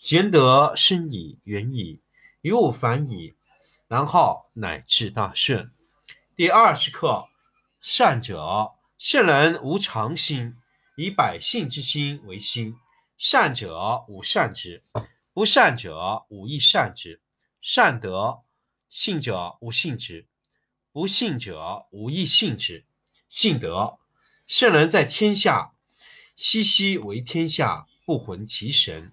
贤德深矣，远矣，于物反矣，然后乃至大顺。第二十课：善者，圣人无常心，以百姓之心为心。善者无善之，不善者无亦善之。善德，信者无信之，不信者无亦信之。信德，圣人在天下，熙熙为天下，不浑其神。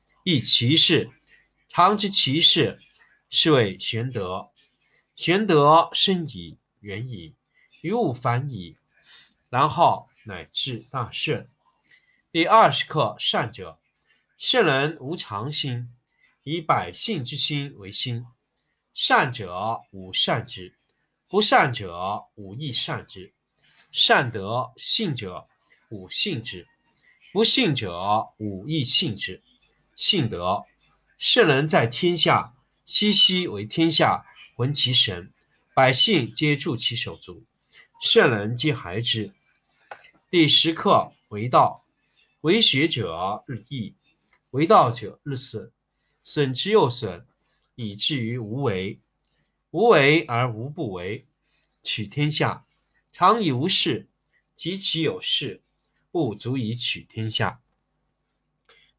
亦其事，常知其事，是谓玄德。玄德深矣，远矣，于物反矣，然后乃至大顺。第二十课：善者，圣人无常心，以百姓之心为心。善者无善之，不善者无亦善之。善德，信者无信之，不信者无亦信之。信德，圣人在天下，熙熙为天下，浑其神，百姓皆助其手足，圣人皆孩之。第十课为道，为学者日益，为道者日损，损之又损，以至于无为。无为而无不为，取天下常以无事，及其有事，不足以取天下。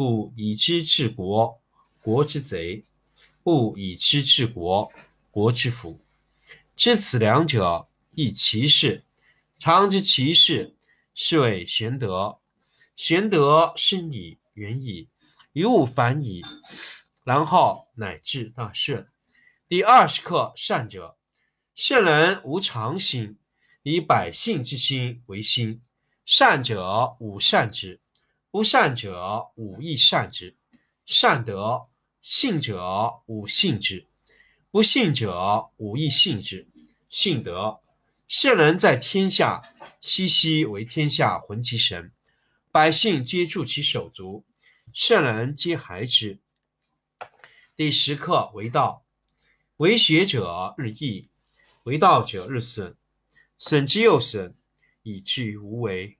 故以知治国，国之贼；不以知治国，国之福。知此两者，亦其事。常知其事，是谓玄德。玄德深矣，远矣，于物反矣，然后乃至大顺。第二十课：善者，圣人无常心，以百姓之心为心。善者无善之。不善者无亦善之。善德，信者无信之，不信者无亦信之。信德，圣人在天下，熙熙为天下，浑其神，百姓皆助其手足，圣人皆孩之。第十课为道，为学者日益，为道者日损，损之又损，以至于无为。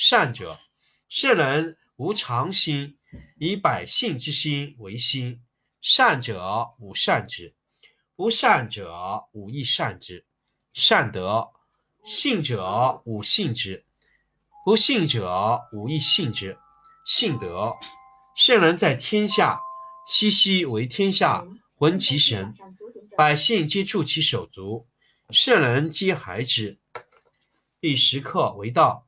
善者，圣人无常心，以百姓之心为心。善者无善之，不善者无亦善之。善德，信者无信之，不信者无亦信之。信德，圣人在天下，熙熙为天下浑其神，百姓皆助其手足，圣人皆孩之。第十课：为道。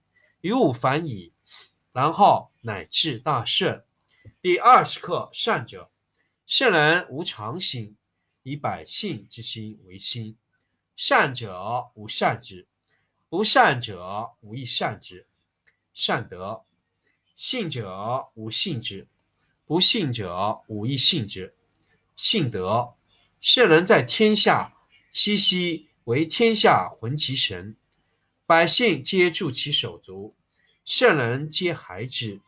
于物反矣，然后乃至大顺。第二十课：善者，圣人无常心，以百姓之心为心。善者无善之，不善者无亦善之。善德，信者无信之，不信者无亦信之。信德，圣人在天下，熙熙为天下浑其神。百姓皆助其手足，圣人皆孩之。